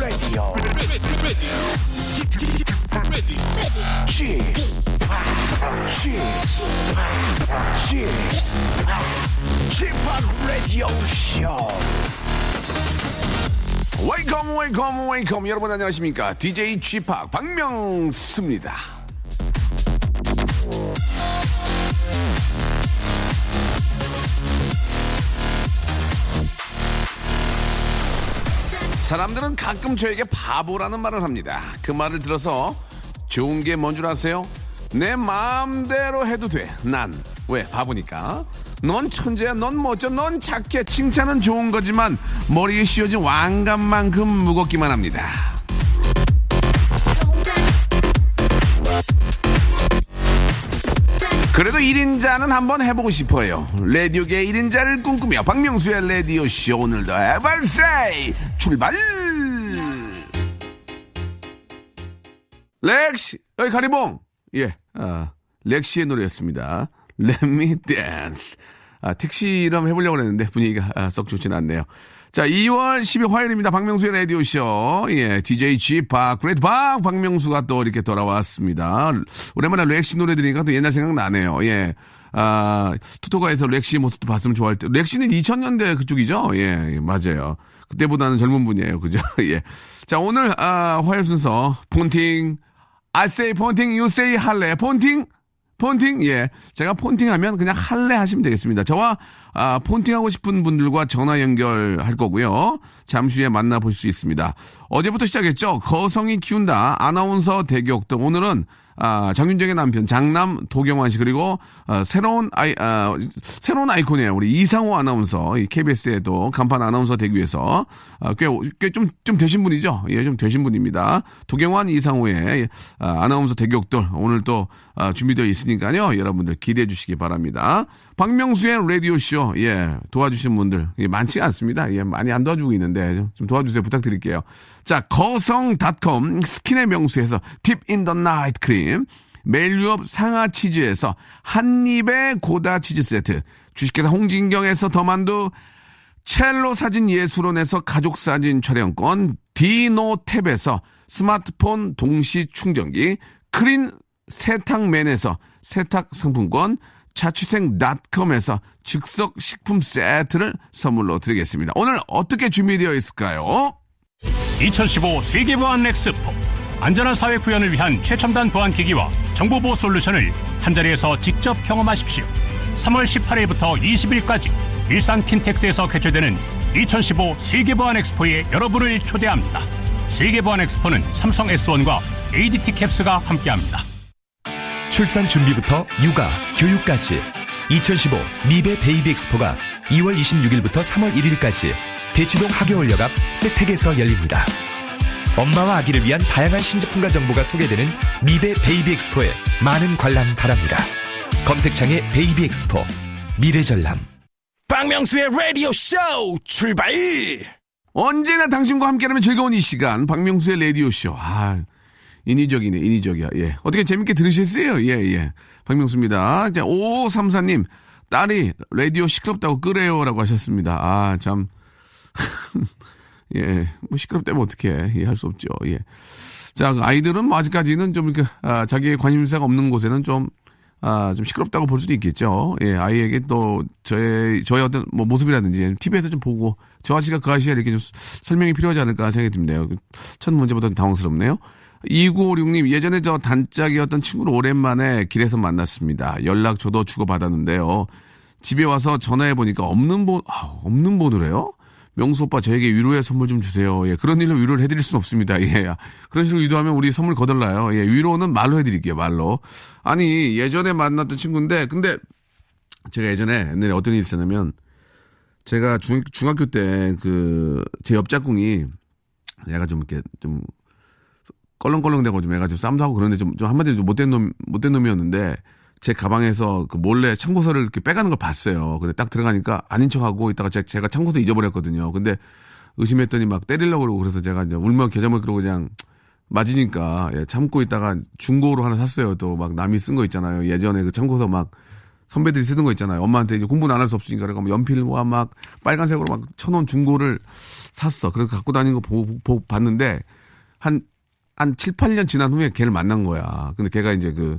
Welcome to the Chip Radio. Chip, Chip, Chip, Radio Show. 웨이컴 웨이컴 여러분 안녕하십니까 DJ G 팍 박명수입니다 사람들은 가끔 저에게 바보라는 말을 합니다. 그 말을 들어서 좋은 게 뭔 줄 아세요? 내 마음대로 해도 돼. 난 왜 바보니까. 넌 천재야, 넌 멋져, 넌 착해. 칭찬은 좋은 거지만 머리에 씌워진 왕관만큼 무겁기만 합니다. 그래도 1인자는 한번 해보고 싶어요. 라디오계 1인자를 꿈꾸며 박명수의 라디오쇼 오늘도 해발세이 출발! 렉시, 여기 가리봉! 예, 아, 렉시의 노래였습니다. Let me dance. 아, 택시를 한번 해보려고 했는데 분위기가 아, 썩 좋진 않네요. 자, 2월 10일 화요일입니다. 박명수의 라디오쇼. 예, DJ G 박, Great 박, 박명수가 또 이렇게 돌아왔습니다. 오랜만에 렉시 노래 들으니까 또 옛날 생각 나네요. 예. 아, 토토가에서 렉시의 모습도 봤으면 좋았을 텐데. 렉시는 2000년대 그쪽이죠? 예, 예, 맞아요. 그때보다는 젊은 분이에요. 그죠? 예. 자, 오늘, 아, 화요일 순서, 폰팅, I say 폰팅, you say 할래. 폰팅, 폰팅, 예. 제가 폰팅 하면 그냥 할래 하시면 되겠습니다. 저와, 아, 폰팅 하고 싶은 분들과 전화 연결할 거고요. 잠시 후에 만나볼 수 있습니다. 어제부터 시작했죠. 거성이 키운다. 아나운서 대격등. 오늘은 아, 장윤정의 남편 장남 도경환 씨 그리고 아, 새로운 아이 아, 새로운 아이콘이에요. 우리 이상호 아나운서 이 KBS에도 간판 아나운서 되기 위해서 아, 꽤꽤좀좀 좀 되신 분이죠. 예, 좀 되신 분입니다. 도경완 이상호의 아, 아나운서 대격돌 오늘 또 아, 준비되어 있으니까요. 여러분들 기대해 주시기 바랍니다. 박명수의 라디오 쇼 예, 도와주신 분들 예, 많지 않습니다. 예, 많이 안 도와주고 있는데 좀 도와주세요 부탁드릴게요. 자, 거성닷컴 스킨의 명수에서 Deep in the Night 크림, 멜유업 상하 치즈에서 한입의 고다 치즈 세트, 주식회사 홍진경에서 더만두, 첼로 사진 예술원에서 가족 사진 촬영권, 디노탭에서 스마트폰 동시 충전기, 크린 세탁맨에서 세탁 상품권, 자취생닷컴에서 즉석 식품 세트를 선물로 드리겠습니다. 오늘 어떻게 준비되어 있을까요? 2015 세계보안 엑스포 안전한 사회 구현을 위한 최첨단 보안 기기와 정보보호 솔루션을 한자리에서 직접 경험하십시오. 3월 18일부터 20일까지 일산 킨텍스에서 개최되는 2015 세계보안 엑스포에 여러분을 초대합니다. 세계보안 엑스포는 삼성 S1과 ADT 캡스가 함께합니다. 출산 준비부터 육아, 교육까지 2015 미베 베이비 엑스포가 2월 26일부터 3월 1일까지 대치동 학여울역 앞 SETEC에서 열립니다. 엄마와 아기를 위한 다양한 신제품과 정보가 소개되는 미베 베이비 엑스포에 많은 관람 바랍니다. 검색창에 베이비 엑스포 미래전람 박명수의 라디오 쇼 출발! 언제나 당신과 함께하면 즐거운 이 시간 박명수의 라디오 쇼. 아, 인위적이네, 인위적이야. 예. 어떻게 재밌게 들으셨어요? 예, 예. 박명수입니다. 자, 5534님, 딸이 라디오 시끄럽다고 끄래요라고 하셨습니다. 아, 참. 예, 뭐 시끄럽다면 어떻게 예, 할 수 없죠. 예. 자, 그 아이들은 뭐 아직까지는 좀 이렇게 아, 자기의 관심사가 없는 곳에는 좀 아, 좀 시끄럽다고 볼 수도 있겠죠. 예, 아이에게 또 저의 저의 어떤 뭐 모습이라든지 TV에서 좀 보고 저 아저씨가 그 아저씨가 이렇게 좀 설명이 필요하지 않을까 생각이 듭니다. 첫 문제보다 당황스럽네요. 2956님, 예전에 저 단짝이었던 친구를 오랜만에 길에서 만났습니다. 연락 저도 주고받았는데요. 집에 와서 전화해보니까 없는 번, 아, 없는 번호래요? 명수 오빠 저에게 위로의 선물 좀 주세요. 예, 그런 일로 위로를 해드릴 수는 없습니다. 예, 그런 식으로 위로하면 우리 선물 거덜나요. 예, 위로는 말로 해드릴게요, 말로. 아니, 예전에 만났던 친구인데, 근데 제가 예전에 옛날에 어떤 일이 있었냐면, 제가 중, 중학교 때 그, 제 옆짝꿍이 얘가 좀 이렇게 좀 껄렁껄렁대고 좀 해가지고 쌈도 하고 그런데 좀, 좀 한마디로 좀 못된 놈, 못된 놈이었는데, 제 가방에서 그 몰래 참고서를 이렇게 빼가는 걸 봤어요. 근데 딱 들어가니까 아닌 척하고 있다가 제, 제가 참고서 잊어버렸거든요. 근데 의심했더니 막 때리려고 그러고 그래서 제가 이제 울며 겨자먹 그러고 그냥 맞으니까 예, 참고 있다가 중고로 하나 샀어요. 또 막 남이 쓴 거 있잖아요. 예전에 그 참고서 막 선배들이 쓰는 거 있잖아요. 엄마한테 이제 공부는 안 할 수 없으니까 뭐 연필과 막 빨간색으로 막 천 원 중고를 샀어. 그래서 갖고 다니는 거 보고, 보고 봤는데 한, 한 7, 8년 지난 후에 걔를 만난 거야. 근데 걔가 이제 그,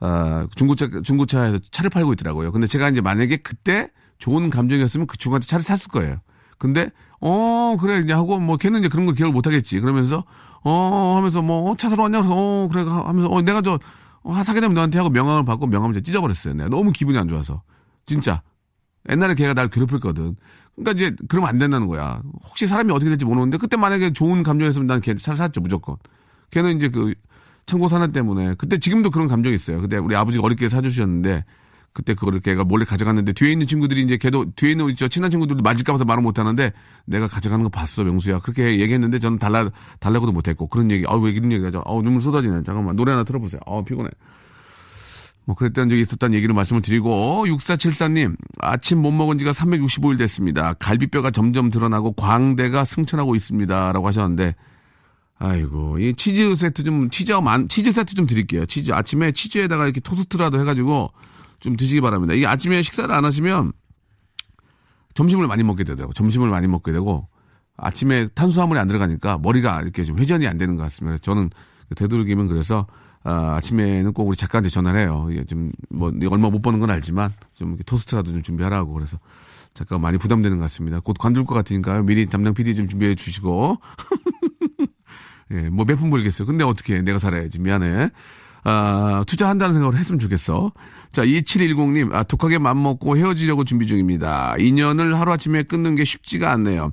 아, 중고차, 중고차에서 차를 팔고 있더라고요. 근데 제가 이제 만약에 그때 좋은 감정이었으면 그 친구한테 차를 샀을 거예요. 근데, 어, 그래, 이제 하고, 뭐, 걔는 이제 그런 걸 기억을 못 하겠지. 그러면서, 어, 하면서 뭐, 어, 차 사러 왔냐? 그래서, 어, 그래, 하면서, 어, 내가 저, 어, 사게 되면 너한테 하고 명함을 받고 명함을 이제 찢어버렸어요. 내가 너무 기분이 안 좋아서. 진짜. 옛날에 걔가 날 괴롭혔거든. 그러니까 이제, 그러면 안 된다는 거야. 혹시 사람이 어떻게 될지 모르는데, 그때 만약에 좋은 감정이었으면 난 걔 차를 샀죠, 무조건. 걔는 이제 그, 청고 산업 때문에. 그때 지금도 그런 감정이 있어요. 그때 우리 아버지가 어렵게 사주셨는데, 그때 그거를 걔가 몰래 가져갔는데 뒤에 있는 친구들이 이제 걔도 뒤에 있는 저 친한 친구들도 맞을까 봐서 말을 못 하는데 내가 가져가는 거 봤어 명수야. 그렇게 얘기했는데 저는 달라 달라고도 못했고 그런 얘기 아왜 이런 얘기 하죠 아우 눈물 쏟아지네. 잠깐만 노래 하나 틀어보세요. 아 피곤해. 뭐 그랬던 적이 있었다는 얘기를 말씀을 드리고 6474님 아침 못 먹은 지가 365일 됐습니다. 갈비뼈가 점점 드러나고 광대가 승천하고 있습니다라고 하셨는데 아이고 이 치즈 세트 좀 치즈 만 치즈 세트 좀 드릴게요 치즈 아침에 치즈에다가 이렇게 토스트라도 해가지고 좀 드시기 바랍니다. 이게 아침에 식사를 안 하시면 점심을 많이 먹게 되더라고요. 점심을 많이 먹게 되고 아침에 탄수화물이 안 들어가니까 머리가 이렇게 좀 회전이 안 되는 것 같습니다. 저는 되도록이면 그래서 아, 아침에는 꼭 우리 작가한테 전화를 해요. 이게 좀, 뭐, 얼마 못 버는 건 알지만, 좀 토스트라도 좀 준비하라고. 그래서, 작가가 많이 부담되는 것 같습니다. 곧 관둘 것 같으니까요. 미리 담당 PD 좀 준비해 주시고. 예, 뭐 몇 푼 벌겠어요. 근데 어떻게 해. 내가 살아야지. 미안해. 아, 투자한다는 생각을 했으면 좋겠어. 자, 2710님, 아, 독하게 맘먹고 헤어지려고 준비 중입니다. 인연을 하루아침에 끊는 게 쉽지가 않네요.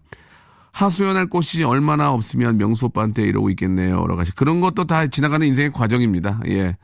하소연할 곳이 얼마나 없으면 명수 오빠한테 이러고 있겠네요. 여러 가지. 그런 것도 다 지나가는 인생의 과정입니다. 예.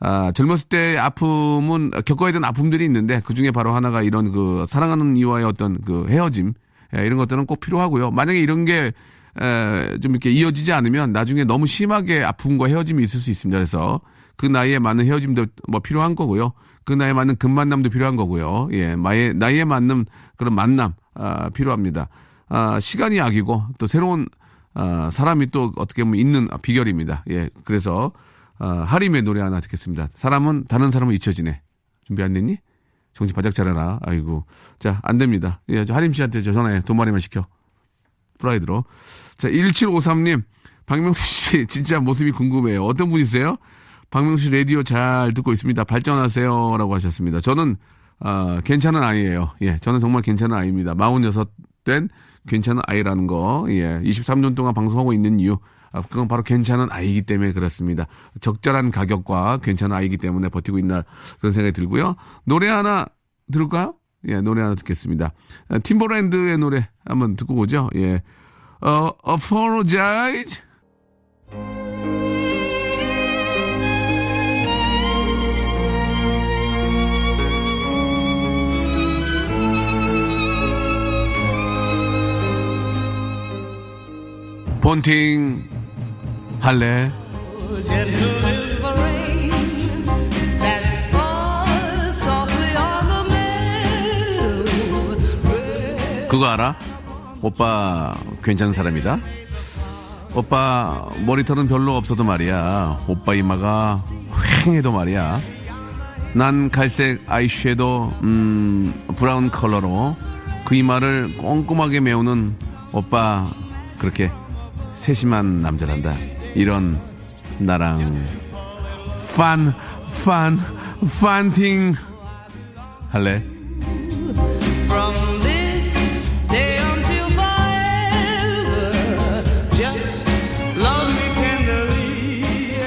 아, 젊었을 때 아픔은, 겪어야 되는 아픔들이 있는데, 그 중에 바로 하나가 이런 그, 사랑하는 이와의 어떤 그 헤어짐, 예, 이런 것들은 꼭 필요하고요. 만약에 이런 게, 에, 좀 이렇게 이어지지 않으면 나중에 너무 심하게 아픔과 헤어짐이 있을 수 있습니다. 그래서 그 나이에 맞는 헤어짐도 뭐 필요한 거고요. 그 나이에 맞는 금만남도 필요한 거고요. 예, 나이에, 나이에 맞는 그런 만남, 아, 필요합니다. 아, 시간이 약이고 또 새로운, 아, 사람이 또 어떻게 보면 있는 비결입니다. 예, 그래서, 아, 하림의 노래 하나 듣겠습니다. 사람은 다른 사람을 잊혀지네. 준비 안 됐니? 정신 바짝 차려라. 아이고. 자, 안 됩니다. 예, 저 하림 씨한테 저 전화해. 돈 마리만 시켜. 프라이드로. 자, 1753님. 박명수 씨, 진짜 모습이 궁금해요. 어떤 분이세요? 박명수 씨 라디오 잘 듣고 있습니다. 발전하세요. 라고 하셨습니다. 저는, 아, 괜찮은 아이예요. 예, 저는 정말 괜찮은 아이입니다. 46된 괜찮은 아이라는 거. 예, 23년 동안 방송하고 있는 이유. 아, 그건 바로 괜찮은 아이이기 때문에 그렇습니다. 적절한 가격과 괜찮은 아이이기 때문에 버티고 있나 그런 생각이 들고요. 노래 하나 들을까요? 예, 노래 하나 듣겠습니다. 아, 팀버랜드의 노래 한번 듣고 오죠. 예. 어, apologize. 본팅 할래? 그거 알아? 오빠 괜찮은 사람이다. 오빠 머리털은 별로 없어도 말이야. 오빠 이마가 휑해도 말이야. 난 갈색 아이섀도 음 브라운 컬러로 그 이마를 꼼꼼하게 메우는 오빠 그렇게 세심한 남자란다. 이런 나랑 판, 판, 판팅 할래?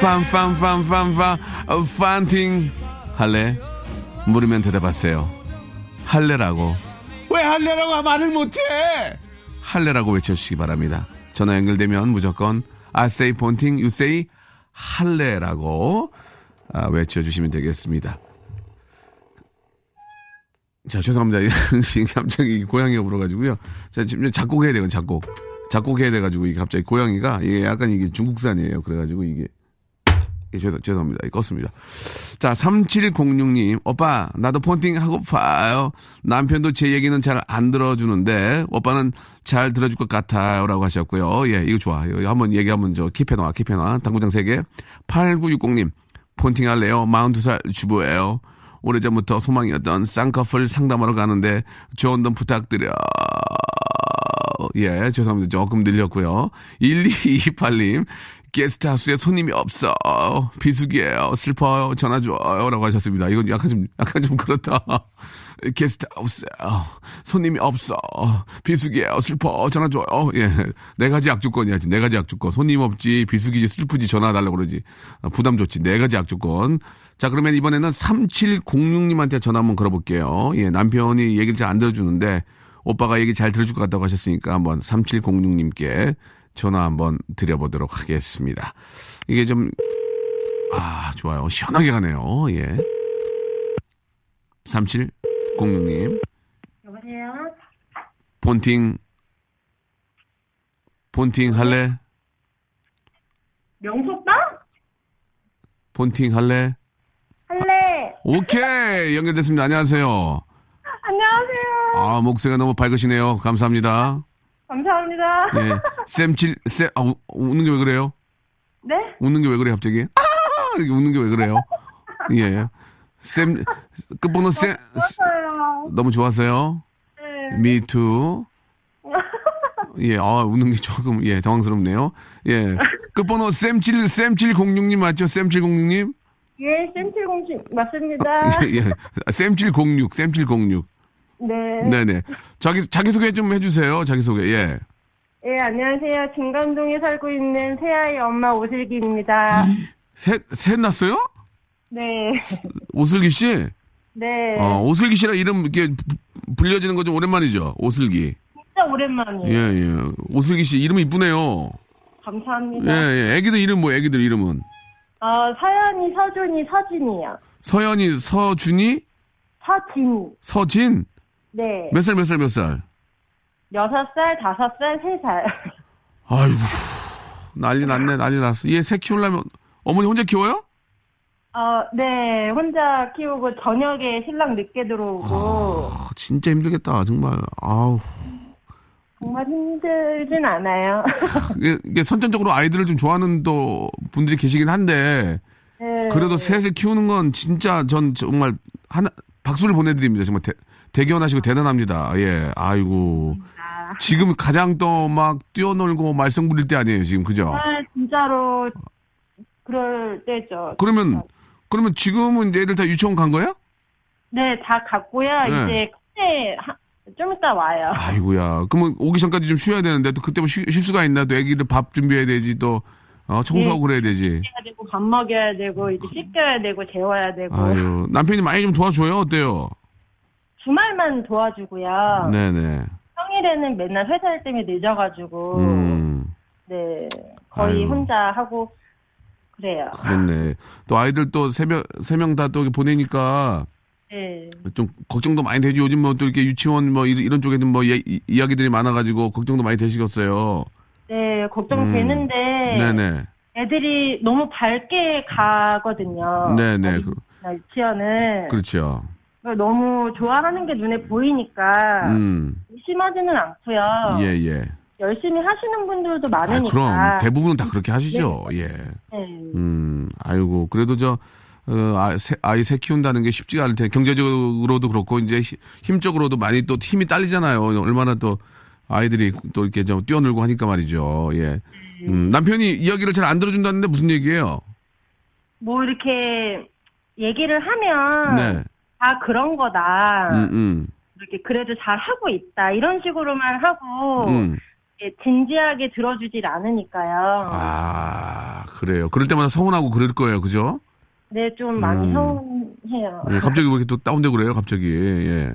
Tenderly. 판판판판판 판팅 할래? 물으면 대답하세요. 할래라고. 왜 할래라고 말을 못해? 할래라고 외쳐주시기 바랍니다. 전화 연결되면 무조건 I say 본팅, you say 할래라고 아, 외쳐주시면 되겠습니다. 자, 죄송합니다. 갑자기 고양이가 불어가지고요. 자, 지금 작곡해야 되건 작곡. 작곡해야 돼가지고, 이게 갑자기 고양이가, 이게 약간 이게 중국산이에요. 그래가지고 이게, 예, 죄송, 죄송합니다. 예, 껐습니다. 자, 3706님, 오빠, 나도 폰팅 하고 봐요. 남편도 제 얘기는 잘 안 들어주는데, 오빠는 잘 들어줄 것 같아요. 라고 하셨고요. 예, 이거 좋아. 이거 한번 얘기 한번 저, 킵해놔, 킵해놔. 당구장 3개. 8960님, 폰팅 할래요? 42살 주부예요. 오래전부터 소망이었던 쌍꺼풀 상담하러 가는데 좋은 돈 부탁드려. 예, 죄송합니다. 조금 늘렸고요. 1228님, 게스트하우스에 손님이 없어. 비수기예요. 슬퍼요. 전화 줘요. 라고 하셨습니다. 이건 약간 좀, 약간 좀 그렇다. 게스트하우스에 손님이 없어. 비수기예요. 슬퍼. 전화 줘요. 예. 네 가지 약조건이야 지. 네 가지 약조건. 손님 없지, 비수기지, 슬프지, 전화 달라 고 그러지. 어, 부담 좋지. 네 가지 약조건. 자, 그러면 이번에는 3706님한테 전화 한번 걸어볼게요. 예, 남편이 얘기를 잘 안 들어주는데, 오빠가 얘기 잘 들어줄 것 같다고 하셨으니까 한번 3706님께 전화 한번 드려보도록 하겠습니다. 이게 좀, 아, 좋아요. 시원하게 가네요. 예. 3706님. 여보세요? 본팅, 본팅 할래? 명소빠? 본팅 할래? 할래. 오케이! 연결됐습니다. 안녕하세요. 안녕하세요. 아, 목소리가 너무 밝으시네요. 감사합니다. 감사합니다. 예. 쌤칠, 쌤, 아, 우, 웃는 게 왜 그래요? 네? 웃는 게 왜 그래, 갑자기? 아! 이렇게 웃는 게 왜 그래요? 예. 쌤, 끝번호 쌤, 좋았어요. 너무 좋았어요. 네. 미투. 예, 아, 웃는 게 조금, 예, 당황스럽네요. 예. 끝번호 쌤7, 쌤706님 맞죠? 쌤706님? 예, 쌤707 맞습니다. 예, 예. 쌤706, 쌤706. 네. 네네. 자기, 자기소개 좀 해주세요. 자기소개, 예. 예, 안녕하세요. 진감동에 살고 있는 새아이 엄마 오슬기입니다. 셋, 셋 났어요? 네. 오슬기 씨? 네. 어, 오슬기 씨라 이름 이렇게 부- 불려지는 거 좀 오랜만이죠? 오슬기. 진짜 오랜만이에요. 예, 예. 오슬기 씨 이름이 이쁘네요. 예, 감사합니다. 예. 애기들 이름 뭐, 애기들 이름은? 어, 서연이, 서준이, 서진이요. 서연이, 서준이, 서진이. 서진? 네. 몇 살, 몇 살, 몇 살? 여섯 살, 다섯 살, 세 살. 아이고, 난리 났네, 난리 났어. 얘 새 키우려면, 어머니 혼자 키워요? 어, 네. 혼자 키우고 저녁에 신랑 늦게 들어오고. 아, 진짜 힘들겠다, 정말. 아우. 정말 힘들진 않아요. 이게, 이게 선천적으로 아이들을 좀 좋아하는 또 분들이 계시긴 한데, 네. 그래도 셋을 키우는 건 진짜 전 정말 하나, 박수를 보내드립니다. 정말 대, 대견하시고 대단합니다. 예, 아이고. 지금 가장 또 막 뛰어놀고 말썽 부릴 때 아니에요, 지금, 그죠? 아, 진짜로 그럴 때죠. 그러면, 그러면 지금은 애들 다 유치원 간 거야? 네, 다 갔고요. 네. 이제 그때 하- 좀 이따 와요. 아이고야. 그러면 오기 전까지 좀 쉬어야 되는데 또 그때 뭐 쉬, 쉴 수가 있나? 또 애기들 밥 준비해야 되지, 또, 어, 청소하고 그래야 되지. 해야 되고 밥 먹여야 되고 이제 씻겨야 되고 재워야 되고 아유, 남편이 많이 좀 도와줘요? 어때요? 주말만 도와주고요. 네네. 평일에는 맨날 회사 일 때문에 늦어가지고 음, 네 거의 아유. 혼자 하고 그래요. 그렇네. 또 아이들 또 세 명, 세 명 다 또 보내니까 네. 좀 걱정도 많이 되죠. 요즘 뭐 또 이렇게 유치원 뭐 이- 이런 쪽에는 뭐 이, 이- 이야기들이 많아가지고 걱정도 많이 되시겠어요. 네, 걱정되는데 음. 네네. 애들이 너무 밝게 가거든요. 네네. 그, 유치원을 그렇죠. 너무 좋아하는 게 눈에 보이니까 음, 심하지는 않고요. 예, 예. 열심히 하시는 분들도 아, 많으니까. 그럼 대부분은 다 그렇게 하시죠. 예. 네. 음, 아이고, 그래도 저, 어, 아, 새, 아이 새 키운다는 게 쉽지가 않을 텐데, 경제적으로도 그렇고, 이제 히- 힘적으로도 많이 또 힘이 딸리잖아요. 얼마나 또 아이들이 또 이렇게 좀 뛰어놀고 하니까 말이죠. 예. 음, 남편이 이야기를 잘 안 들어준다는데 무슨 얘기예요? 뭐 이렇게 얘기를 하면 네. 다 그런 거다. 음, 음, 이렇게 그래도 잘 하고 있다. 이런 식으로만 하고 음. 진지하게 들어주질 않으니까요. 아, 그래요. 그럴 때마다 서운하고 그럴 거예요. 그죠? 네, 좀 많이 음. 서운해요. 예, 갑자기 왜 이렇게 또 다운되고 그래요? 갑자기. 예.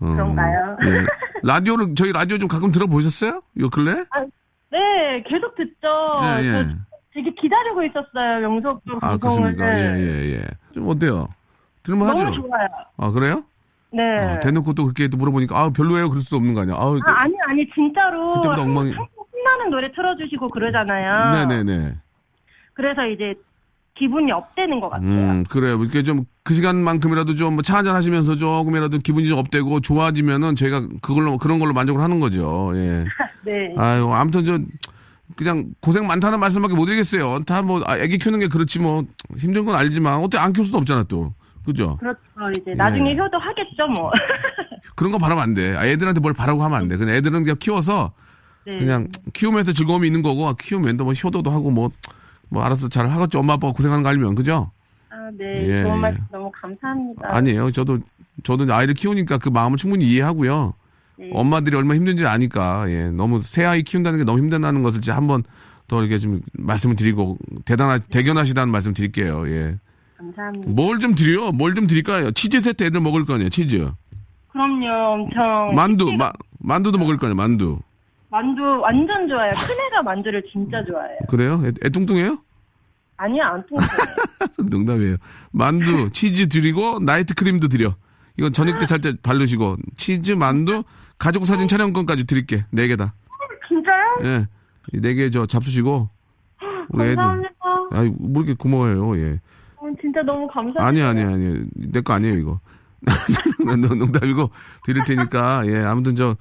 어, 그런가요? 예. 라디오를, 저희 라디오 좀 가끔 들어보셨어요? 요 근래? 네, 계속 듣죠. 예, 예. 저 되게 기다리고 있었어요. 명석 도 아, 방송을. 그렇습니까? 예, 예, 예. 좀 어때요? 들을만 너무? 좋아요. 아, 그래요? 네. 어, 대놓고 또 그렇게 또 물어보니까, 아, 별로예요? 그럴 수도 없는 거 아니야? 아우, 아, 아니, 아니, 진짜로. 그때보다 엉망이- 신나는 노래 틀어주시고 그러잖아요. 네네네. 그래서 이제 기분이 업되는 것 같아요. 음, 그래요. 이렇게 좀 그 시간만큼이라도 좀뭐차 한잔 하시면서 조금이라도 기분이 좀 업되고 좋아지면은 저희가 그걸로, 그런 걸로 만족을 하는 거죠. 예. 네. 아유, 아무튼 저, 그냥 고생 많다는 말씀밖에 못 드리겠어요. 다 뭐, 아, 애기 키우는 게 그렇지 뭐, 힘든 건 알지만, 어떻게 안 키울 수도 없잖아 또. 그죠? 그렇죠. 이제 나중에 예. 효도 하겠죠, 뭐. 그런 거 바라면 안 돼. 아, 애들한테 뭘 바라고 하면 안 돼. 그냥 애들은 그냥 키워서 네. 그냥 키우면서 즐거움이 있는 거고 키우면 또뭐 효도도 하고 뭐, 뭐 알아서 잘 하겠죠. 엄마 아빠가 고생하는 거 알면 그죠? 아, 네. 예, 좋은 예. 말씀 너무 감사합니다. 아니에요. 저도 저도 아이를 키우니까 그 마음을 충분히 이해하고요. 네. 엄마들이 얼마나 힘든지 아니까 예, 너무 새 아이 키운다는 게 너무 힘들다는 것을 이제 한번 더 이렇게 좀 말씀을 드리고 대단하 대견하시다는 말씀 드릴게요. 예. 감사합니다. 뭘 좀 드려? 뭘 좀 드릴까요? 치즈 세트 애들 먹을 거 아니에요. 치즈. 그럼요, 엄청. 만두, 마, 만두도 먹을 거 아니에요. 만두. 만두 완전 좋아해요. 큰애가 만두를 진짜 좋아해요. 그래요? 애, 애 뚱뚱해요? 아니요, 안 통통해요. 농담이에요. 만두, 치즈 드리고 나이트 크림도 드려. 이건 저녁 때 잘 때 바르시고 치즈, 만두, 가족 사진 촬영권까지 드릴게. 네 개다. 진짜요? 예. 네 개 저 잡수시고 우리 애들. 감사합니다. 아이 뭐 이렇게 고마워요. 예. 어, 진짜 너무 감사합니다. 아니 아니 아니 내 거 아니에요 이거. 농담이고 드릴 테니까 예 아무튼 저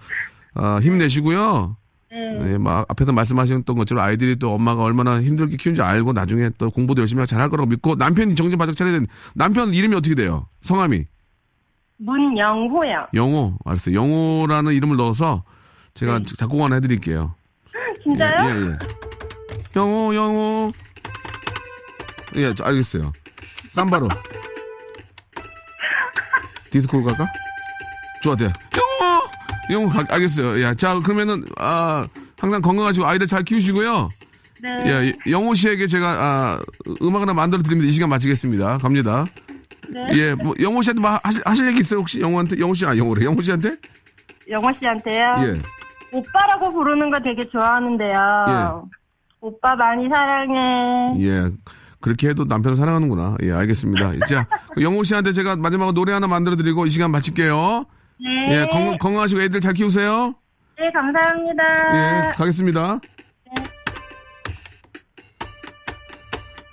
아, 힘내시고요. 네. 예, 막 앞에서 말씀하셨던 것처럼 아이들이 또 엄마가 얼마나 힘들게 키운지 알고 나중에 또 공부도 열심히 잘할 거라고 믿고 남편이 정신 바짝 차려야 되는 남편 이름이 어떻게 돼요? 성함이 문영호요. 영호 알았어요. 영호라는 이름을 넣어서 제가 작곡 하나 해드릴게요. 진짜요? 예, 예, 예. 영호, 영호. 예, 저 알겠어요. 쌈바로. 디스코로 갈까? 좋아, 돼. 영호! 영호, 가- 알겠어요. 야, 자, 그러면은, 아, 항상 건강하시고 아이들 잘 키우시고요. 네. 예, 영호 씨에게 제가, 아, 음악 하나 만들어 드립니다. 이 시간 마치겠습니다. 갑니다. 네. 예, 뭐, 영호 씨한테 뭐 하실, 하실 얘기 있어요? 혹시 영호한테? 영호 씨, 아, 영호래. 영호 씨한테? 영호 씨한테요. 예. 오빠라고 부르는 거 되게 좋아하는데요. 오빠 많이 사랑해. 예. 그렇게 해도 남편을 사랑하는구나. 예, 알겠습니다. 자, 영호 씨한테 제가 마지막으로 노래 하나 만들어 드리고 이 시간 마칠게요. 네. 예, 건강, 건강하시고 애들 잘 키우세요. 네, 감사합니다. 예, 가겠습니다.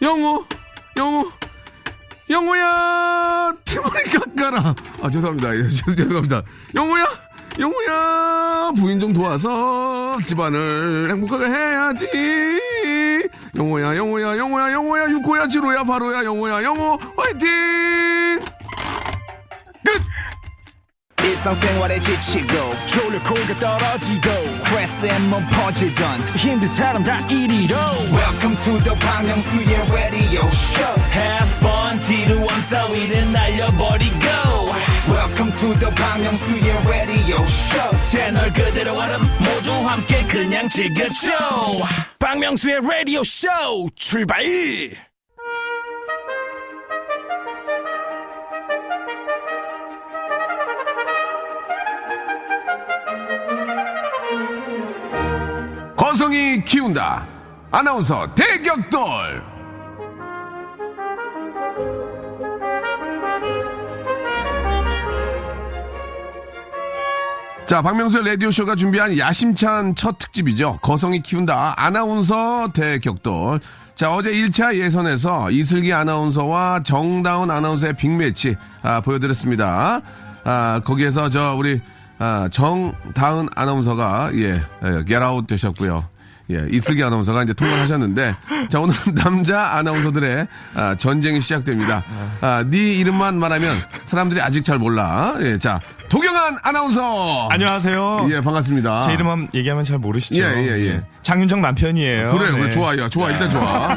영호, 영호, 영호야, 태머리 깎아라. 아, 죄송합니다. 예, 죄- 죄송합니다. 영호야, 영호야, 부인 좀 도와서 집안을 행복하게 해야지. 영호야, 영호야, 영호야, 영호야, 육호야, 지로야, 바로야, 영호야, 영호, 화이팅! 일상생활에 지치고, 졸려 코가 떨어지고, 스트레스에 몸 퍼지던, 힘든 사람 다 이리로. welcome to the Bang Myung-soo's radio show. Have fun 지루함 따위를 날려버리고. Welcome to the Bang Myung-soo's radio show. 채널 그대로 얼음 모두 함께 그냥 즐겨줘 박명수의 라디오 쇼 출발 건성이 키운다. 아나운서 대격돌. 자, 박명수의 라디오쇼가 준비한 야심찬 첫 특집이죠. 거성이 키운다. 아나운서 대격돌. 자, 어제 1차 예선에서 이슬기 아나운서와 정다운 아나운서의 빅매치, 아, 보여드렸습니다. 아, 거기에서 저, 우리, 아, 정다은 아나운서가, 예, 예, 겟아웃 되셨고요. 예, 이슬기 아나운서가 이제 통과를 하셨는데, 자, 오늘은 남자 아나운서들의 아, 전쟁이 시작됩니다. 아, 네 이름만 말하면 사람들이 아직 잘 몰라. 예, 자, 도경한 아나운서! 안녕하세요. 예, 반갑습니다. 제 이름만 얘기하면 잘 모르시죠? 예, 예, 예. 장윤정 남편이에요. 그래, 그래, 네. 좋아, 야, 좋아, 일단 좋아.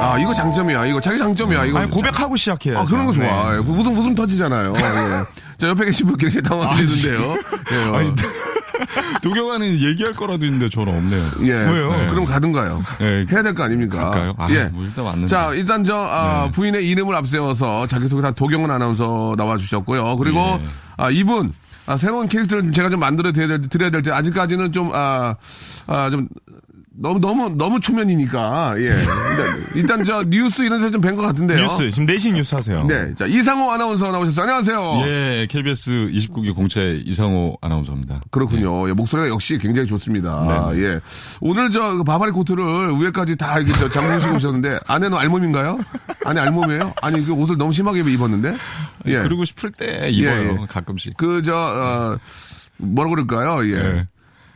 아, 이거 장점이야. 이거 자기 장점이야. 이거. 아니, 고백하고 시작해요. 아, 그런 거 좋아. 네. 예, 웃음, 웃음 터지잖아요. 예. 자, 옆에 계신 분 굉장히 당황하시는데요. 예, 어. 아니, 도경아는 얘기할 거라도 있는데 저는 없네요. 예. 왜요? 어, 그럼 가든가요. 예. 해야 될 거 아닙니까? 갈까요? 아, 예. 뭐 일단 왔는데. 자, 일단 저, 아, 네. 부인의 이름을 앞세워서 자기소개를 한 도경은 아나운서 나와주셨고요. 그리고, 예. 아, 이분, 아, 새로운 캐릭터를 제가 좀 만들어 드려야 될, 드려야 될 때, 아직까지는 좀, 아, 아, 좀, 너무, 너무, 너무 초면이니까, 예. 일단, 일단 저, 뉴스 이런 데서 좀 뵌 것 같은데요. 뉴스, 지금 4시 뉴스 하세요. 네. 자, 이상호 아나운서 나오셨어요. 안녕하세요. 예, KBS 29기 공채 이상호 아나운서입니다. 그렇군요. 예, 목소리가 역시 굉장히 좋습니다. 네. 예. 오늘 저그 바바리 코트를 위에까지 다 이렇게 저 잠그시고 오셨는데 안에는 알몸인가요? 안에 알몸이에요? 아니 그 옷을 너무 심하게 입었는데. 예. 그러고 싶을 때 입어요, 예, 예. 가끔씩. 그저 어, 뭐라 그럴까요? 예.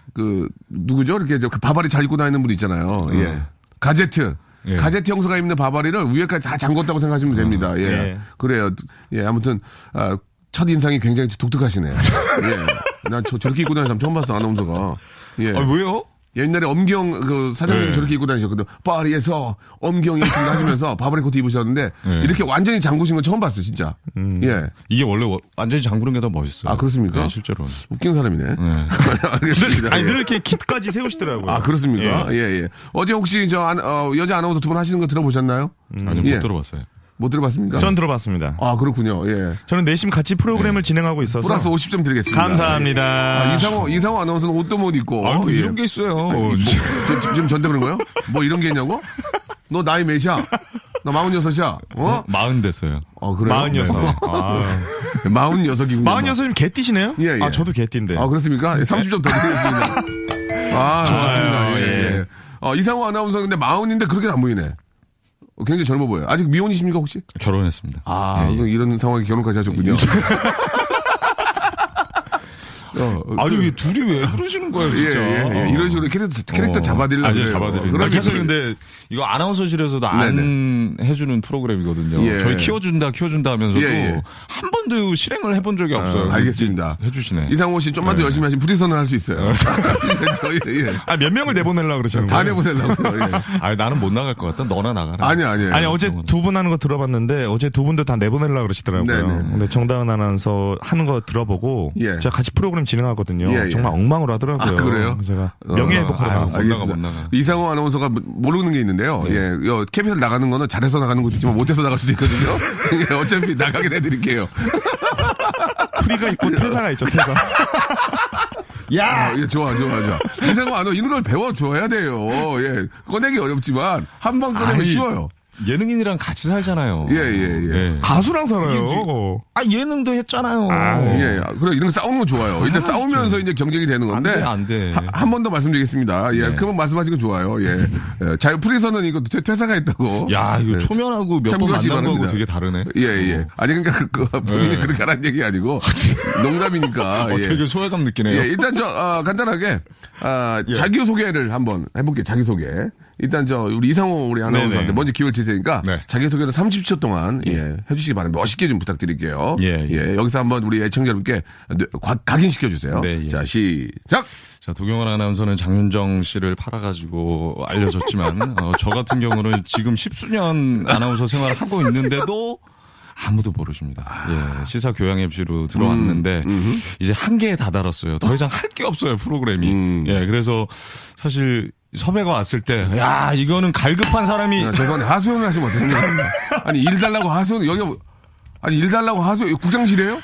예. 그 누구죠? 이렇게 저 바바리 잘 입고 다니는 분 있잖아요. 예. 가제트. 예. 가제트 형사가 입는 바바리를 위에까지 다 잠궜다고 생각하시면 됩니다. 예. 예. 그래요. 예, 아무튼, 아, 첫 인상이 굉장히 독특하시네요. 예. 난 저, 저렇게 입고 다니는 사람 처음 봤어, 아나운서가. 예. 아, 왜요? 옛날에 엄경 그 사장님 네. 저렇게 입고 다니셨거든. 파리에서 엄경이 이렇게 하시면서 바바리 코트 입으셨는데 네. 이렇게 완전히 잠그신 건 처음 봤어요, 진짜. 예. 이게 원래 워- 완전히 장구는 게 더 멋있어요. 아, 그렇습니까? 네, 실제로. 웃긴 사람이네. 네. 알겠습니다. 아니 예. 늘 이렇게 kit까지 세우시더라고요. 아, 그렇습니까? 예. 예, 예. 어제 혹시 저 안- 어, 여자 아나운서 두 분 하시는 거 들어보셨나요? 아니, 예. 못 들어봤어요. 못 들어봤습니까? 전 들어봤습니다. 아, 그렇군요. 예. 저는 내심 같이 프로그램을 진행하고 있어서 플러스 50점 드리겠습니다. 감사합니다. 아, 이상호, 이상호 아나운서는 옷도 못 입고. 아, 뭐 예. 이런 게 있어요. 뭐, 저- 저- 지금 전대 그런 거요? 뭐 이런 게 있냐고? 너 나이 몇이야? 나 마흔여섯이야? 어? 마흔 됐어요. 어, 그래요? 마흔여섯. 네. 아. 마흔여섯이군요. 마흔여섯이면 개띠시네요? 예, 예. 아 저도 개띠인데. 아, 그렇습니까? 30점 더 드리겠습니다. 아, 좋습니다. 예, 예. 어, 이상호 아나운서 근데 마흔인데 그렇게 안 보이네. 어, 굉장히 젊어 보여요. 아직 미혼이십니까, 혹시? 결혼했습니다. 아, 예, 예. 이런 상황에 결혼까지 하셨군요. 어, 어, 아니, 그- 왜 둘이 왜 그러시는 거예요, 예, 진짜. 예, 예. 이런 식으로 캐릭터, 캐릭터 어. 잡아드리려고. 아, 이제 그래요. 잡아드리는. 그러면 사실 그- 근데 이거 아나운서실에서도 안 해주는 프로그램이거든요. 예. 저희 키워준다, 키워준다 하면서도 예, 예. 한 번도 실행을 해본 적이 없어요. 알겠습니다. 이제 해주시네. 이상호 씨 좀만 더 네. 열심히 하시면 프리선을 할 수 있어요. 저희, 예. 아몇 명을 내보내려고 그러시는 다 거예요? 내보내려고요. 예. 아니, 나는 못 나갈 것 같다. 너나 나가라. 아니, 아니. 아니 어제 두 분 하는 거 들어봤는데 어제 두 분도 다 내보내려고 그러시더라고요. 네네. 근데 정다은 아나운서 하는 거 들어보고 예. 제가 같이 프로그램 진행하거든요. 예, 예. 정말 엉망으로 하더라고요. 아, 그래요? 제가 어, 명예회복하러 아유, 나왔어요. 못 나가. 못 나가. 이상호 아나운서가 모르는 게 있는데요. 예, 요 KBS 나가는 거는 잘해서 나가는 것도 있지만 못해서 나갈 수도 있거든요. 예, 어차피 나가게 해드릴게요. 프리가 있고 퇴사가 있죠. 퇴사. 야, 예, 좋아, 좋아, 좋아. 이상호 아나운서 이런 걸 배워줘야 돼요. 예, 꺼내기 어렵지만 한 번 꺼내면 아이, 쉬워요. 예능인이랑 같이 살잖아요. 예, 예, 예. 가수랑 살아요. 아, 예능도 했잖아요. 예, 그래 이런 거 싸우는 거 좋아요. 일단 싸우면서 이제 경쟁이 되는 건데 안 돼, 안 돼. 한 번 더 말씀드리겠습니다. 예, 네. 그만 말씀하신 거 좋아요. 예, 예 자유 프리선은 이거 퇴, 퇴사가 있다고. 야, 이거 예, 초면하고 몇 번 만난 바랍니다. 되게 다르네. 예, 예. 아니, 그러니까 그, 그 본인이 네. 그렇게 하라는 얘기 아니고 농담이니까. 어, 예. 되게 소외감 느끼네요. 예, 일단 저 아, 간단하게 아, 예. 자기 소개를 한번 해볼게요. 자기 소개. 일단 저 우리 이상호 우리 아나운서한테. 먼저 기회를 줄 테니까 네. 자기 소개를 30초 동안 예, 해주시기 바랍니다. 멋있게 좀 부탁드릴게요. 예, 예. 여기서 한번 우리 애청자 여러분께 각- 각인시켜 주세요. 네, 예. 자 시작. 자, 도경원 아나운서는 장윤정 씨를 팔아가지고 알려졌지만, 어, 저 같은 경우는 지금 십수년 아나운서 생활을 하고 있는데도 아무도 모르십니다. 예, 시사 교양 MC로 들어왔는데, 이제 한계에 다다랐어요. 더 이상 할 게 없어요, 프로그램이. 음. 예, 그래서 사실 섭외가 왔을 때, 야, 이거는 갈급한 사람이, 야, 죄송한데 하소연을 하시면 어떡합니까? 아니 일 달라고 하소연 여기 뭐- 아니 일 달라고 하소연 국장실이에요?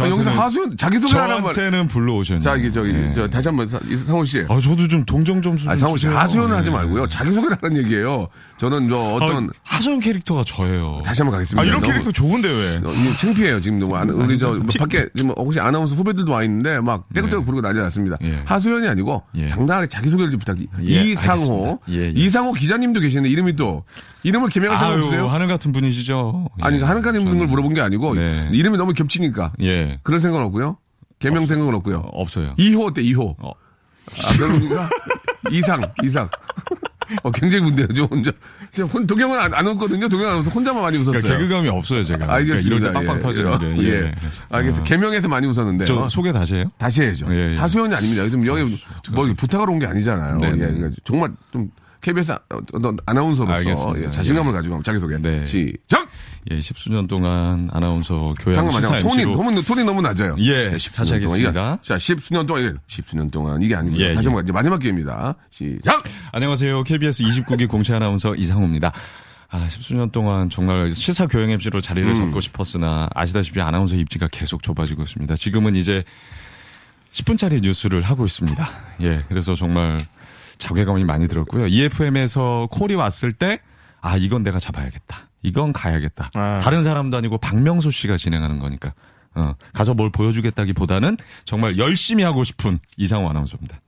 아니, 여기서 하소연 자기 소개 하란 말. 저한테는 불러오셨네요. 자 이게 저기 예. 저 다시 한번 상호 씨. 아, 저도 좀 동정 점수 좀 아, 상호 씨. 하소연을 하지 예. 말고요. 자기 소개를 하는 얘기예요. 저는 저 어떤 아, 하소연 캐릭터가 저예요. 다시 한번 가겠습니다. 아 이런 너무- 캐릭터 좋은데 왜? 어, 이게 창피해요 지금 너무 안- 우리 저 밖에 지금 혹시 아나운서 후배들도 와 있는데 막 떼굴떼굴 부르고 난리 났습니다. 예. 하소연이 아니고 예. 당당하게 자기 소개를 좀 부탁드립니다. 예, 이상호. 예, 예. 이상호 기자님도 계시는데 이름이 또 이름을 개명할 사람 아유, 없으세요? 하늘 같은 분이시죠. 아니 예, 하는가님 걸 저는- 물어본 게 아니고 네. 이름이 너무 겹치니까 예. 그런 생각은 없고요. 개명 생각은 없고요. 어, 없어요. 2호 어때 2호? 어. 아, 그러니까 이상 이상. 어, 굉장히 문제요. 저 혼자. 저 혼, 도경은 안, 안 웃거든요. 도경 아나운서 혼자만 많이 웃었어요. 그러니까 개그감이 없어요, 제가. 알겠습니다. 그러니까 이럴 때 빵빵 예. 터지는데. 예. 예. 알겠습니다. 개명해서 많이 웃었는데. 저 어? 소개 다시 해요? 다시 해야죠. 예, 예. 하수연이 아닙니다. 요즘 여기 뭐 이렇게 부탁을 온게 아니잖아요. 네, 예. 네. 그러니까 정말 좀 KBS 아- 어떤 아나운서로서. 예, 자신감을 가지고 한번 자기소개. 네. 시작! 예, 십수년 동안 아나운서 교양 잠깐만, 시사 잠깐만. 톤이, MC로 톤이, 너무 낮아요. 예, 네, 다시 10수년 동안. 하겠습니다. 자, 10수년 동안, 10수년 동안 이게 아니고요. 예, 다시 예. 한번 이제 마지막 기회입니다. 시작! 안녕하세요. KBS 29기 공채 아나운서 이상호입니다. 아, 십수년 동안 정말 시사 교양 MC로 자리를 음. 잡고 싶었으나 아시다시피 아나운서 입지가 계속 좁아지고 있습니다. 지금은 이제 10분짜리 뉴스를 하고 있습니다. 예, 그래서 정말 자괴감이 많이 들었고요. EFM에서 콜이 왔을 때 아, 이건 내가 잡아야겠다. 이건 가야겠다. 아. 다른 사람도 아니고 박명수 씨가 진행하는 거니까. 어, 가서 뭘 보여주겠다기 보다는 정말 열심히 하고 싶은 이상호 아나운서입니다.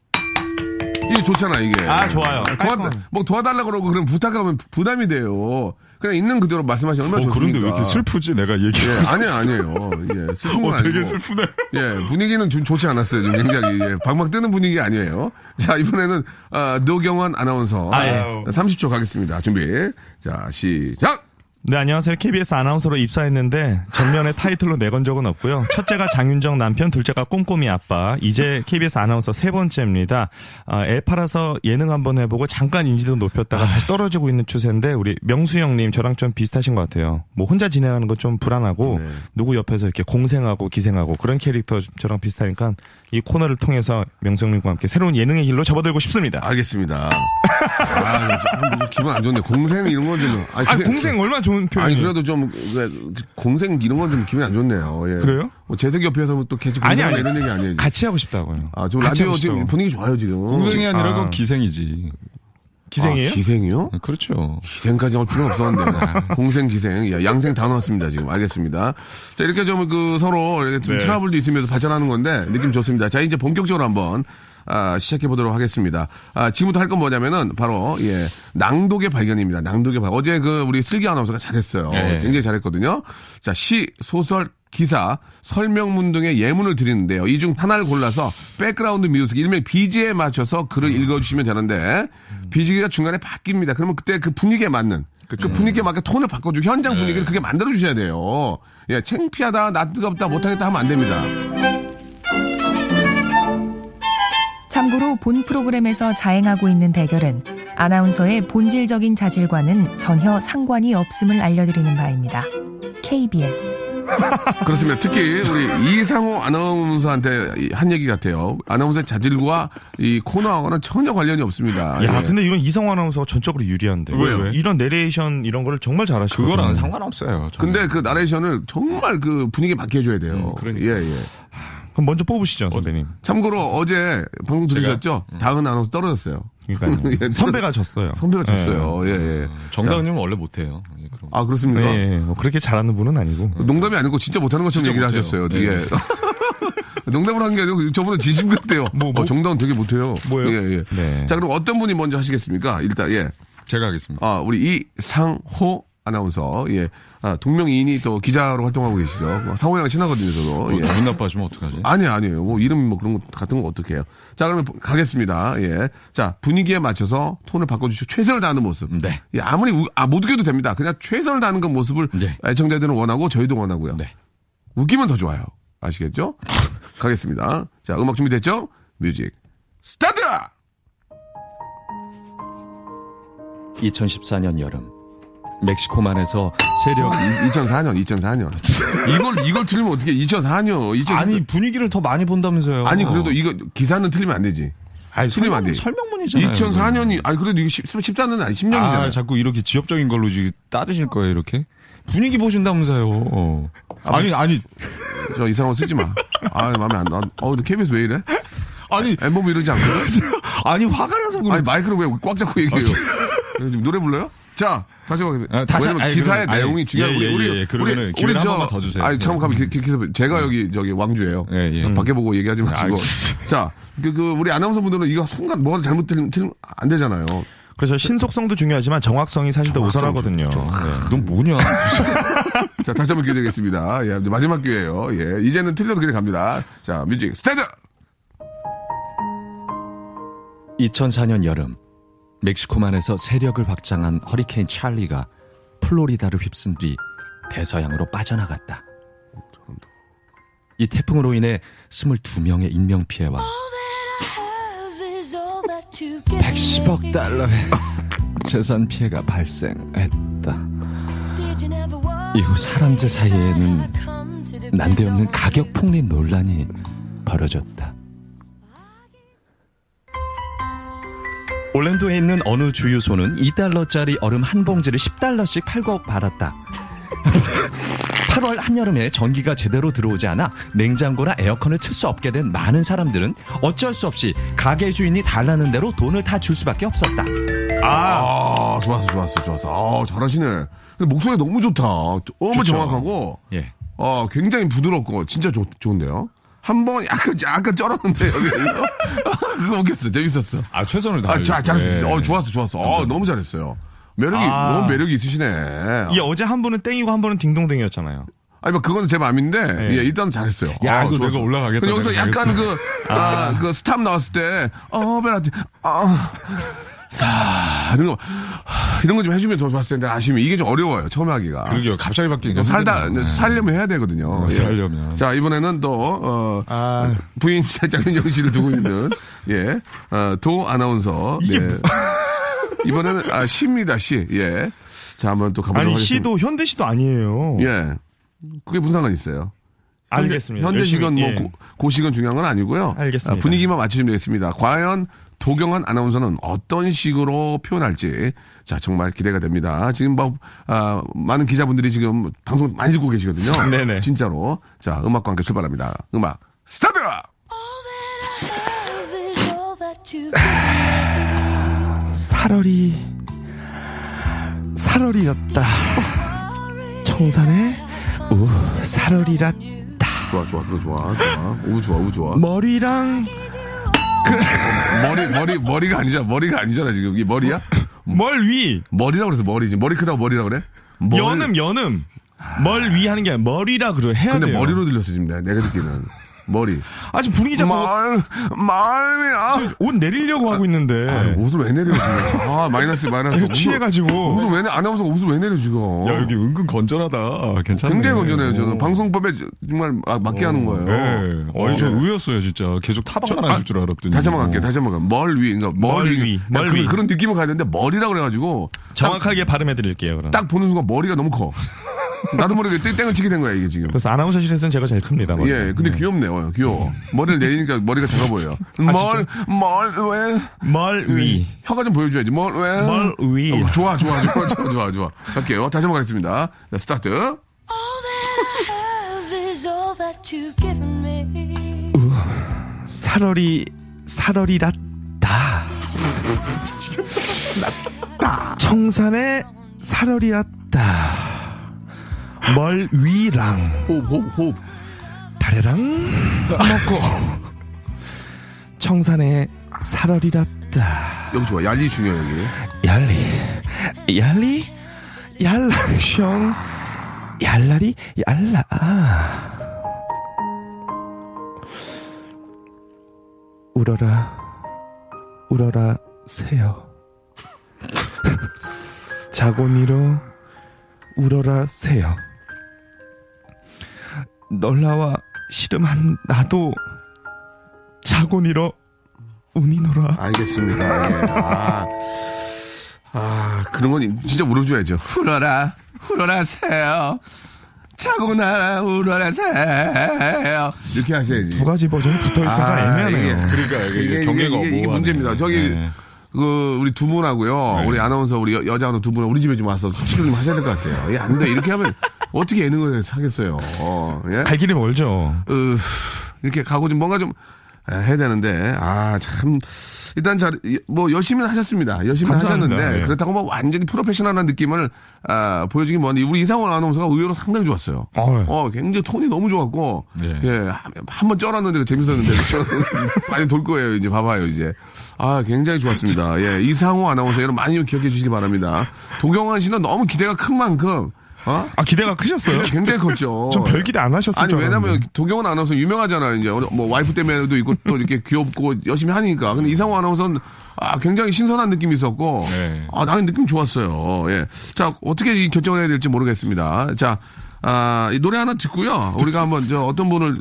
이게 좋잖아 이게. 아, 좋아요. 도와. 뭐 도와달라 그러고 그럼 부탁하면 부담이 돼요. 그냥 있는 그대로 말씀하시면 얼마나 어, 좋습니까? 그런데 왜 이렇게 슬프지? 내가 얘기. 예, 아니에요, 아니에요. 예, 슬픈 건 어, 되게 아니고. 슬프네. 예, 분위기는 좀 좋지 않았어요. 지금 굉장히 예, 방방 뜨는 분위기 아니에요. 자, 이번에는 아, 노경환 아나운서 아, 예. 30초 가겠습니다. 준비. 자, 시작. 네, 안녕하세요. KBS 아나운서로 입사했는데 전면에 타이틀로 내건 적은 없고요. 첫째가 장윤정 남편, 둘째가 꼼꼼이 아빠. 이제 KBS 아나운서 세 번째입니다. 아, 애 팔아서 예능 한번 해보고 잠깐 인지도 높였다가 다시 떨어지고 있는 추세인데 우리 명수 형님 저랑 좀 비슷하신 것 같아요. 뭐 혼자 진행하는 거좀 불안하고 네. 누구 옆에서 이렇게 공생하고 기생하고 그런 캐릭터 저랑 비슷하니까 이 코너를 통해서 형님과 함께 새로운 예능의 길로 접어들고 싶습니다. 알겠습니다. 아, 좀 기분 안 좋네. 공생 이런 건 좀. 아니, 아, 기생- 공생 얼마나 좋은 표현이 아니, 그래도 좀, 그, 공생 이런 건 좀 기분이 안 좋네요. 예. 그래요? 뭐 재석 옆에서 또 같이 아니, 공생 아니. 이런 얘기 아니에요. 같이 하고 싶다고요. 아, 같이 라디오 지금. 분위기 좋아요, 지금. 공생이 아니라 아. 기생이지. 기생이에요? 아, 기생이요? 그렇죠. 기생까지 할 필요는 없었는데. 공생, 기생. 야, 양생 다 나왔습니다, 지금. 알겠습니다. 자, 이렇게 좀 그 서로 이렇게 좀 네. 트러블도 있으면서 발전하는 건데, 느낌 좋습니다. 자, 이제 본격적으로 한번, 아, 시작해 보도록 하겠습니다. 아, 지금부터 할 건 뭐냐면은, 바로, 예, 낭독의 발견입니다. 낭독의 발견. 어제 그, 우리 슬기 아나운서가 잘했어요. 네. 굉장히 잘했거든요. 자, 시, 소설, 기사, 설명문 등의 예문을 드리는데요. 이 중 하나를 골라서 백그라운드 뮤직, 일명 BG에 맞춰서 글을 읽어주시면 되는데, BG가 중간에 바뀝니다. 그러면 그때 그 분위기에 맞는, 그 분위기에 맞게 톤을 바꿔주고 현장 분위기를 그게 만들어주셔야 돼요. 예, 창피하다, 낯 뜨겁다, 못하겠다 하면 안 됩니다. 참고로 본 프로그램에서 자행하고 있는 대결은 아나운서의 본질적인 자질과는 전혀 상관이 없음을 알려드리는 바입니다. KBS 그렇습니다. 특히 우리 이상호 아나운서한테 이한 얘기 같아요. 아나운서의 자질과 이 코너와는 전혀 관련이 없습니다. 야, 예. 근데 이건 이성환 아나운서가 전적으로 유리한데. 왜요? 왜? 이런 내레이션 이런 거를 정말 잘하시고. 그거랑 상관없어요. 저는. 근데 그 나레이션을 정말 그 분위기에 맞게 해줘야 돼요. 음, 그러니까. 예, 예. 그럼 먼저 뽑으시죠, 선배님. 참고로 어제 방송 들으셨죠? 다은 아나운서 떨어졌어요. 그러니까요. 예, 선배가 졌어요. 선배가 졌어요. 예, 예. 정다은님은 원래 못해요. 예. 아, 그렇습니까? 예, 예. 뭐 그렇게 잘하는 분은 아니고. 농담이 아니고 진짜 못하는 것처럼 진짜 얘기를. 하셨어요. 네. 예. 농담을 한 게 아니고 저번에 진심 같대요. 뭐, 뭐? 어, 정다은 되게 못해요. 뭐예요? 예, 예. 네. 자, 그럼 어떤 분이 먼저 하시겠습니까? 일단, 예. 제가 하겠습니다. 아, 우리 이상호 아나운서. 예. 아, 동명이인이 또 기자로 활동하고 계시죠. 뭐 상호 형이 친하거든요, 저도. 예. 기분 나빠지면 어떡하지? 아니, 아니에요. 뭐, 이름 뭐 그런 거 같은 거 어떡해요. 자, 그러면 가겠습니다. 예. 자, 분위기에 맞춰서 톤을 바꿔주시고 최선을 다하는 모습. 네. 예, 아무리, 우, 아, 못 웃겨도 됩니다. 그냥 최선을 다하는 그 모습을 네. 애청자들은 원하고 저희도 원하고요. 네. 웃기면 더 좋아요. 아시겠죠? 가겠습니다. 자, 음악 준비됐죠? 뮤직, 스타트! 2014년 여름 멕시코만에서 세력 2004년, 2004년. 이걸, 이걸 틀리면 어떻게, 2004년, 2004년. 아니 분위기를 더 많이 본다면서요. 아니, 그래도 이거, 기사는 틀리면 안 되지. 아니, 틀리면 안 돼. 설명문이잖아요. 2004년이, 아니, 그래도 이게 10, 14년은 아니, 10년이잖아요. 아, 자꾸 이렇게 지엽적인 걸로 지금 따르실 거예요, 이렇게? 분위기 보신다면서요. 어. 아니, 아니, 저 이상한 거 쓰지 마. 아, 마음에 안 나. 어, 근데 KBS 왜 이래? 아니, 앨범 이러지 않거든? 아니, 화가 나서 그래. 아니, 마이크를 왜 꽉 잡고 얘기해요? 지금 노래 불러요? 자, 다시 한번. 아, 다시 왜냐면 아니, 기사의 그러면- 내용이 중요하고. 예, 예, 우리, 예, 그러면은 기회를 한 번만 더 주세요. 아니, 참, 네. 가만, 기, 기, 기사, 제가 여기, 저기, 왕주예요. 예, 예. 밖에 보고 얘기하지 마시고. 아, 자, 그, 그, 우리 아나운서 분들은 이거 순간 뭐가 잘못 틀리면, 틀리면 안 되잖아요. 그래서 신속성도 중요하지만 정확성이 사실 더 우선하거든요. 네. 넌 뭐냐? 자, 다시 한번 기회 드리겠습니다. 예, 마지막 기회예요 예, 이제는 틀려도 그냥 갑니다. 자, 뮤직, 스타트! 2004년 여름 멕시코만에서 세력을 확장한 허리케인 찰리가 플로리다를 휩쓴 뒤 대서양으로 빠져나갔다. 이 태풍으로 인해 22명의 인명피해와 110억 달러의 재산 피해가 발생했다. 이후 사람들 사이에는 난데없는 가격 폭리 논란이 벌어졌다. 올랜도에 있는 어느 주유소는 2달러짜리 얼음 한 봉지를 10달러씩 팔고 팔았다. 8월 한여름에 전기가 제대로 들어오지 않아 냉장고나 에어컨을 틀 수 없게 된 많은 사람들은 어쩔 수 없이 가게 주인이 달라는 대로 돈을 다 줄 수밖에 없었다. 아, 좋았어, 좋았어, 좋았어. 아, 잘하시네. 근데 목소리 너무 좋다. 너무 좋죠. 정확하고, 예. 아, 굉장히 부드럽고, 진짜 좋, 좋은데요? 한 번 약간, 약간 쩔었는데, 여기. 그거 웃겼어. 재밌었어. 아, 최선을 아, 다해. 자, 잘했어. 네. 어, 좋았어, 좋았어. 어, 너무 잘했어요. 매력이, 아. 너무 매력이 있으시네. 이 어제 한 분은 땡이고 한 분은 딩동댕이었잖아요. 아니, 뭐, 그거는 제 마음인데, 네. 예, 일단 잘했어요. 야, 아, 이거 좋았어. 내가 올라가겠다, 여기서 내가 약간 그, 아, 그 스탑 나왔을 때, 어, 베라티, 아, 사, 이런 거, 하, 이런 거 좀 해주면 더 좋았을 텐데, 아쉬움이. 이게 좀 어려워요, 처음 하기가. 그러게요. 갑자기 바뀌니까. 뭐 살다, 힘드네요. 네. 살려면 해야 되거든요. 어, 예. 살려면. 자, 이번에는 또, 어, 아. 부인 장윤정 씨를 두고 있는, 예, 어, 도 아나운서. 네. 이번에는, 아, 시입니다, 시. 예. 자, 한번 또 가보도록 아니 하겠습니다. 시도 현대 시도 아니에요. 예. 그게 무슨 상관이 있어요? 알겠습니다. 현대식은 뭐 예. 고, 고식은 중요한 건 아니고요. 알겠습니다. 아, 분위기만 맞추시면 되겠습니다. 과연 도경한 아나운서는 어떤 식으로 표현할지 자 정말 기대가 됩니다. 지금 뭐 아, 많은 기자분들이 지금 방송 많이 듣고 계시거든요. 네네. 진짜로 자 음악과 함께 출발합니다. 음악 스타트. 살얼이 살얼이였다. 청산에 우 살얼이라 좋아 좋아 그거 좋아 좋아 우 좋아 우 좋아 머리랑 머리 머리 머리가 아니잖아. 머리가 아니잖아 지금. 이 머리야? 멀 위? 머리라고 그래서 머리지. 머리 크다고 머리라 그래? 머리- 연음 연음. 멀 위 하는 게 아니라 머리라 그래. 해야 근데 돼요. 머리로 들렸어 지금 내가, 내가 듣기는 머리 아직 분위기 잡고 말 말이야. 지금 옷 내리려고 하고 있는데 아, 옷을 왜 내려 지금? 아 마이너스 마이너스. 아, 취해가지고. 옷을 왜 내? 아나운서가 옷을 왜 내려 지금? 야, 여기 은근 건전하다. 괜찮네. 굉장히 건전해요. 저는 오. 방송법에 정말 아, 맞게 하는 거예요. 네. 아니, 저 어. 의였어요, 진짜. 계속 타박만 하실 줄 알았더니. 다시 한번 갈게요. 다시 한번 갈게요. 멀 위, 그러니까 멀, 멀 위, 위, 멀 그, 위. 그런 느낌을 가야 되는데 머리라고 그래가지고 정확하게 발음해 드릴게요. 그럼. 딱 보는 순간 머리가 너무 커. 나도 모르게 땡- 땡을 치게 된 거야 이게 지금. 그래서 아나운서실에서는 제가 제일 큽니다. 머리가. 예, 근데 귀엽네요. 귀여워. 머리를 내리니까 머리가 작아 보여요. 멀, 멀, 왜? 멀 위. 혀가 좀 보여줘야지. 멀, 왜? 멀 위. 어, 좋아, 좋아, 좋아, 좋아, 좋아, 좋아. 갈게요. 다시 한번 가겠습니다. 자, 스타트. 살얼이 살얼이랐다. 청산에 살얼이었다. 멀 위랑. 호흡, 호흡, 호흡. 다래랑 먹고. 청산에 살얼이랐다. 여기 좋아. 얄리 중요해, 여기. 얄리. 얄리? 얄랑숑. 얄라리? 얄라. 울어라 울어라 새요. 자곤이로 울어라 새요 놀라와 시름한 나도 자곤이로 운이노라 알겠습니다. 예. 아, 아, 그런 건 진짜 울어줘야죠. 울어라, 울어라, 새요. 자고 나라, 울어라, 새요. 이렇게 하셔야지. 두 가지 버전이 붙어 있어가 애매하네요. 이게, 그러니까 이게, 이게 경계가 이게, 이게 모호하네. 문제입니다. 저기, 네. 그, 우리 두 분하고요. 네. 우리 아나운서, 우리 여, 여자 아나운서 두 분은 우리 집에 좀 와서 수치를 좀 하셔야 될 것 같아요. 이게 안 돼. 이렇게 하면 어떻게 예능을 하겠어요. 어, 예? 갈 길이 멀죠. 어, 이렇게 가고 좀 뭔가 좀 아, 해야 되는데 아 참 일단 잘뭐 열심히 하셨습니다. 열심히 감사합니다. 하셨는데 예. 그렇다고 뭐 완전히 프로페셔널한 느낌을 아, 보여주긴 뭐한데 우리 이상원 아나운서가 의외로 상당히 좋았어요. 어이. 어 굉장히 톤이 너무 좋았고 예. 예 한 번 쩔었는데 재밌었는데 많이 돌 거예요 이제 봐봐요 이제 아 굉장히 좋았습니다. 예 이상호 아나운서 여러분 많이 기억해 주시기 바랍니다. 도경환 씨는 너무 기대가 큰 만큼 어 아 기대가 크셨어요? 굉장히 컸죠. 좀 별 기대 안 하셨을 아니 줄 왜냐면. 도경원 아나운서 유명하잖아요. 이제 뭐 와이프 때문에도 있고 또 이렇게 귀엽고 열심히 하니까. 근데 이상호 아나운서는 아 굉장히 신선한 느낌이 있었고 네. 아 나는 느낌 좋았어요. 예. 자 어떻게 이 결정을 해야 될지 모르겠습니다. 자. 아, 이 노래 하나 듣고요. 우리가 한번 저 어떤 분을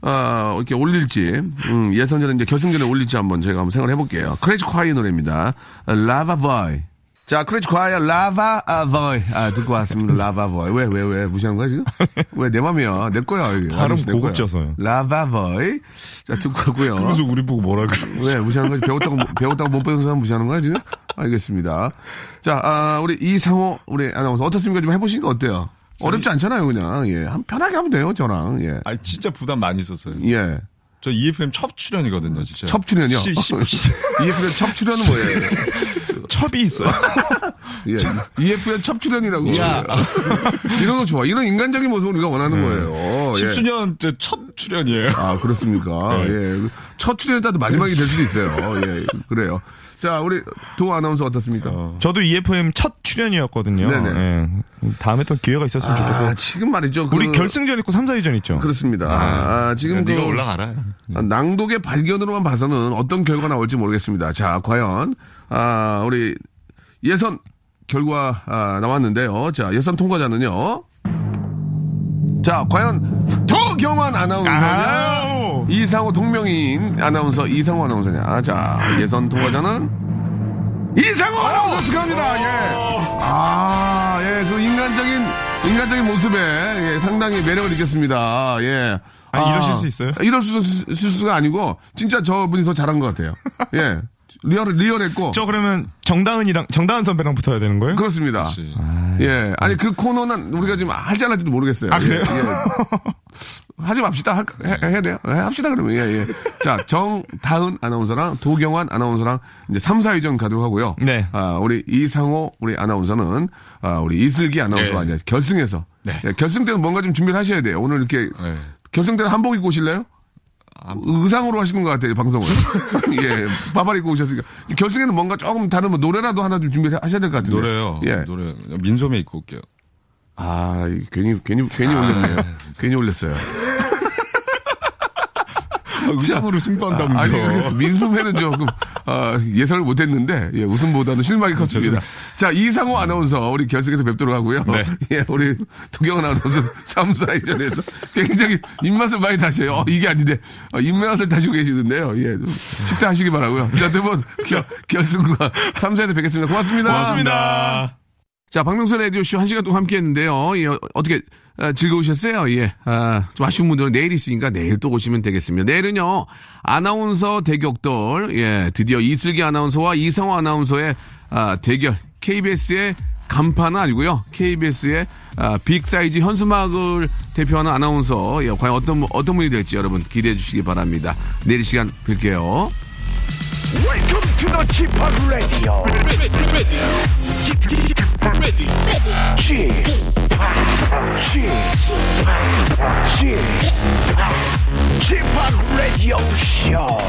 아, 이렇게 올릴지 음, 예선전에 이제 결승전에 올릴지 한번 제가 한번 생각을 해볼게요. 클래지콰이 노래입니다. Lover Boy. 자, 클래지콰이의 Lover Boy. 아, 듣고 왔습니다. Lover Boy. 왜, 왜, 왜? 무시하는 거야, 지금? 왜, 내 맘이야. 내 거야, 이게. 발음. 고급져서요. Lover Boy. 자, 듣고 하고요. 그래서 우리 보고 뭐라 그래. 왜 무시하는 거지? 배웠다고 배웠다고 못 배운 사람 무시하는 거야 지금? 알겠습니다. 자, 아, 우리 이상호 우리 아나운서 어떻습니까? 좀 해보시니까 어때요? 어렵지 않잖아요, 그냥 예, 한 편하게 하면 돼요, 저랑 예, 아니, 진짜 부담 많이 있었어요. 예. 저 EFM 첫 출연이거든요, 진짜. 첩 출연이요? 시- 시- 시- EFN 첩 출연은 뭐예요? 첩이 있어요. 예. EFN 첩 출연이라고. 야. 이런 거 좋아. 이런 인간적인 모습을 우리가 원하는 거예요. 예. 10수년 첫 출연이에요. 아, 그렇습니까? 네. 예. 첫 출연이라도 마지막이 될 수도 있어요. 예. 그래요. 자, 우리 도 아나운서 어떻습니까? 저도 EFM 첫 출연이었거든요. 네네. 예. 다음에 또 기회가 있었으면 좋겠고. 아, 지금 말이죠. 그- 우리 결승전 있고 3, 4위전 있죠. 그렇습니다. 아, 지금 그 올라가라. 아, 낭독의 발견으로만 봐서는 어떤 결과가 나올지 모르겠습니다. 자, 과연 아, 우리 예선 결과 아, 나왔는데요. 자, 예선 통과자는요. 자, 과연 도경환 아나운서냐? 이상호 동명이인 아나운서 이상호 아나운서냐? 자, 예선 통과자는 이상호 아나운서 축하합니다. 예. 아, 예, 그 인간적인 인간적인 모습에 예, 상당히 매력을 느꼈습니다. 예. 아, 이러실 수 있어요? 이럴 수, 수, 수가 아니고 진짜 저분이 더 잘한 것 같아요. 예. 리얼 리얼했고 저 그러면 정다은이랑 정다은 선배랑 붙어야 되는 거예요? 그렇습니다. 예. 아니 그 코너는 우리가 지금 할지 안 할지도 모르겠어요. 아, 그래요? 예, 예. 하지 맙시다. 할, 해, 해야 돼요? 예, 합시다 그러면. 예, 예. 자, 정다은 아나운서랑 도경환 아나운서랑 이제 3, 4위전 가도록 하고요. 네. 아, 우리 이상호 우리 아나운서는 아, 우리 이슬기 아나운서와 네. 이제 결승에서 예, 결승 때는 뭔가 좀 준비를 하셔야 돼요. 오늘 이렇게 네. 결승 때는 한복 입고 오실래요? 의상으로 하시는 것 같아요, 방송을. 예, 바바리 입고 오셨으니까. 결승에는 뭔가 조금 다른 뭐 노래라도 하나 좀 준비하셔야 될 것 같은데. 노래요. 예. 노래. 민소매 입고 올게요. 아, 이 괜히, 괜히, 괜히 올렸네요. 괜히 올렸어요. 의상으로 승부한다면서. 아니, 그래서 민소매는 조금, 아, 예상을 못했는데, 예, 웃음보다는 실망이 컸습니다. 자, 이상호 아나운서, 우리 결승에서 뵙도록 하고요. 네. 예, 우리 두경은 아나운서 3, 4회전에서 굉장히 입맛을 많이 다셔요. 어, 이게 아닌데, 어, 입맛을 다시고 계시는데요. 예, 좀 식사하시기 바라고요 자, 두 분, 결, 결승과 3, 4위에 뵙겠습니다. 고맙습니다. 고맙습니다. 자, 박명수 라디오쇼 한 시간 동안 함께 했는데요. 예, 어, 어떻게, 아, 즐거우셨어요? 예. 아, 좀 아쉬운 분들은 내일 있으니까 내일 또 오시면 되겠습니다. 내일은요, 아나운서 대격돌, 예, 드디어 이슬기 아나운서와 이상호 아나운서의, 아, 대결, KBS의 간판은 아니고요. KBS의 아, 빅사이즈 현수막을 대표하는 아나운서, 예, 과연 어떤, 분- 어떤 분이 될지 여러분 기대해 주시기 바랍니다. 내일 이 시간 뵐게요. Welcome to the Chip Radio. Ready, ready, ready, Radio Show.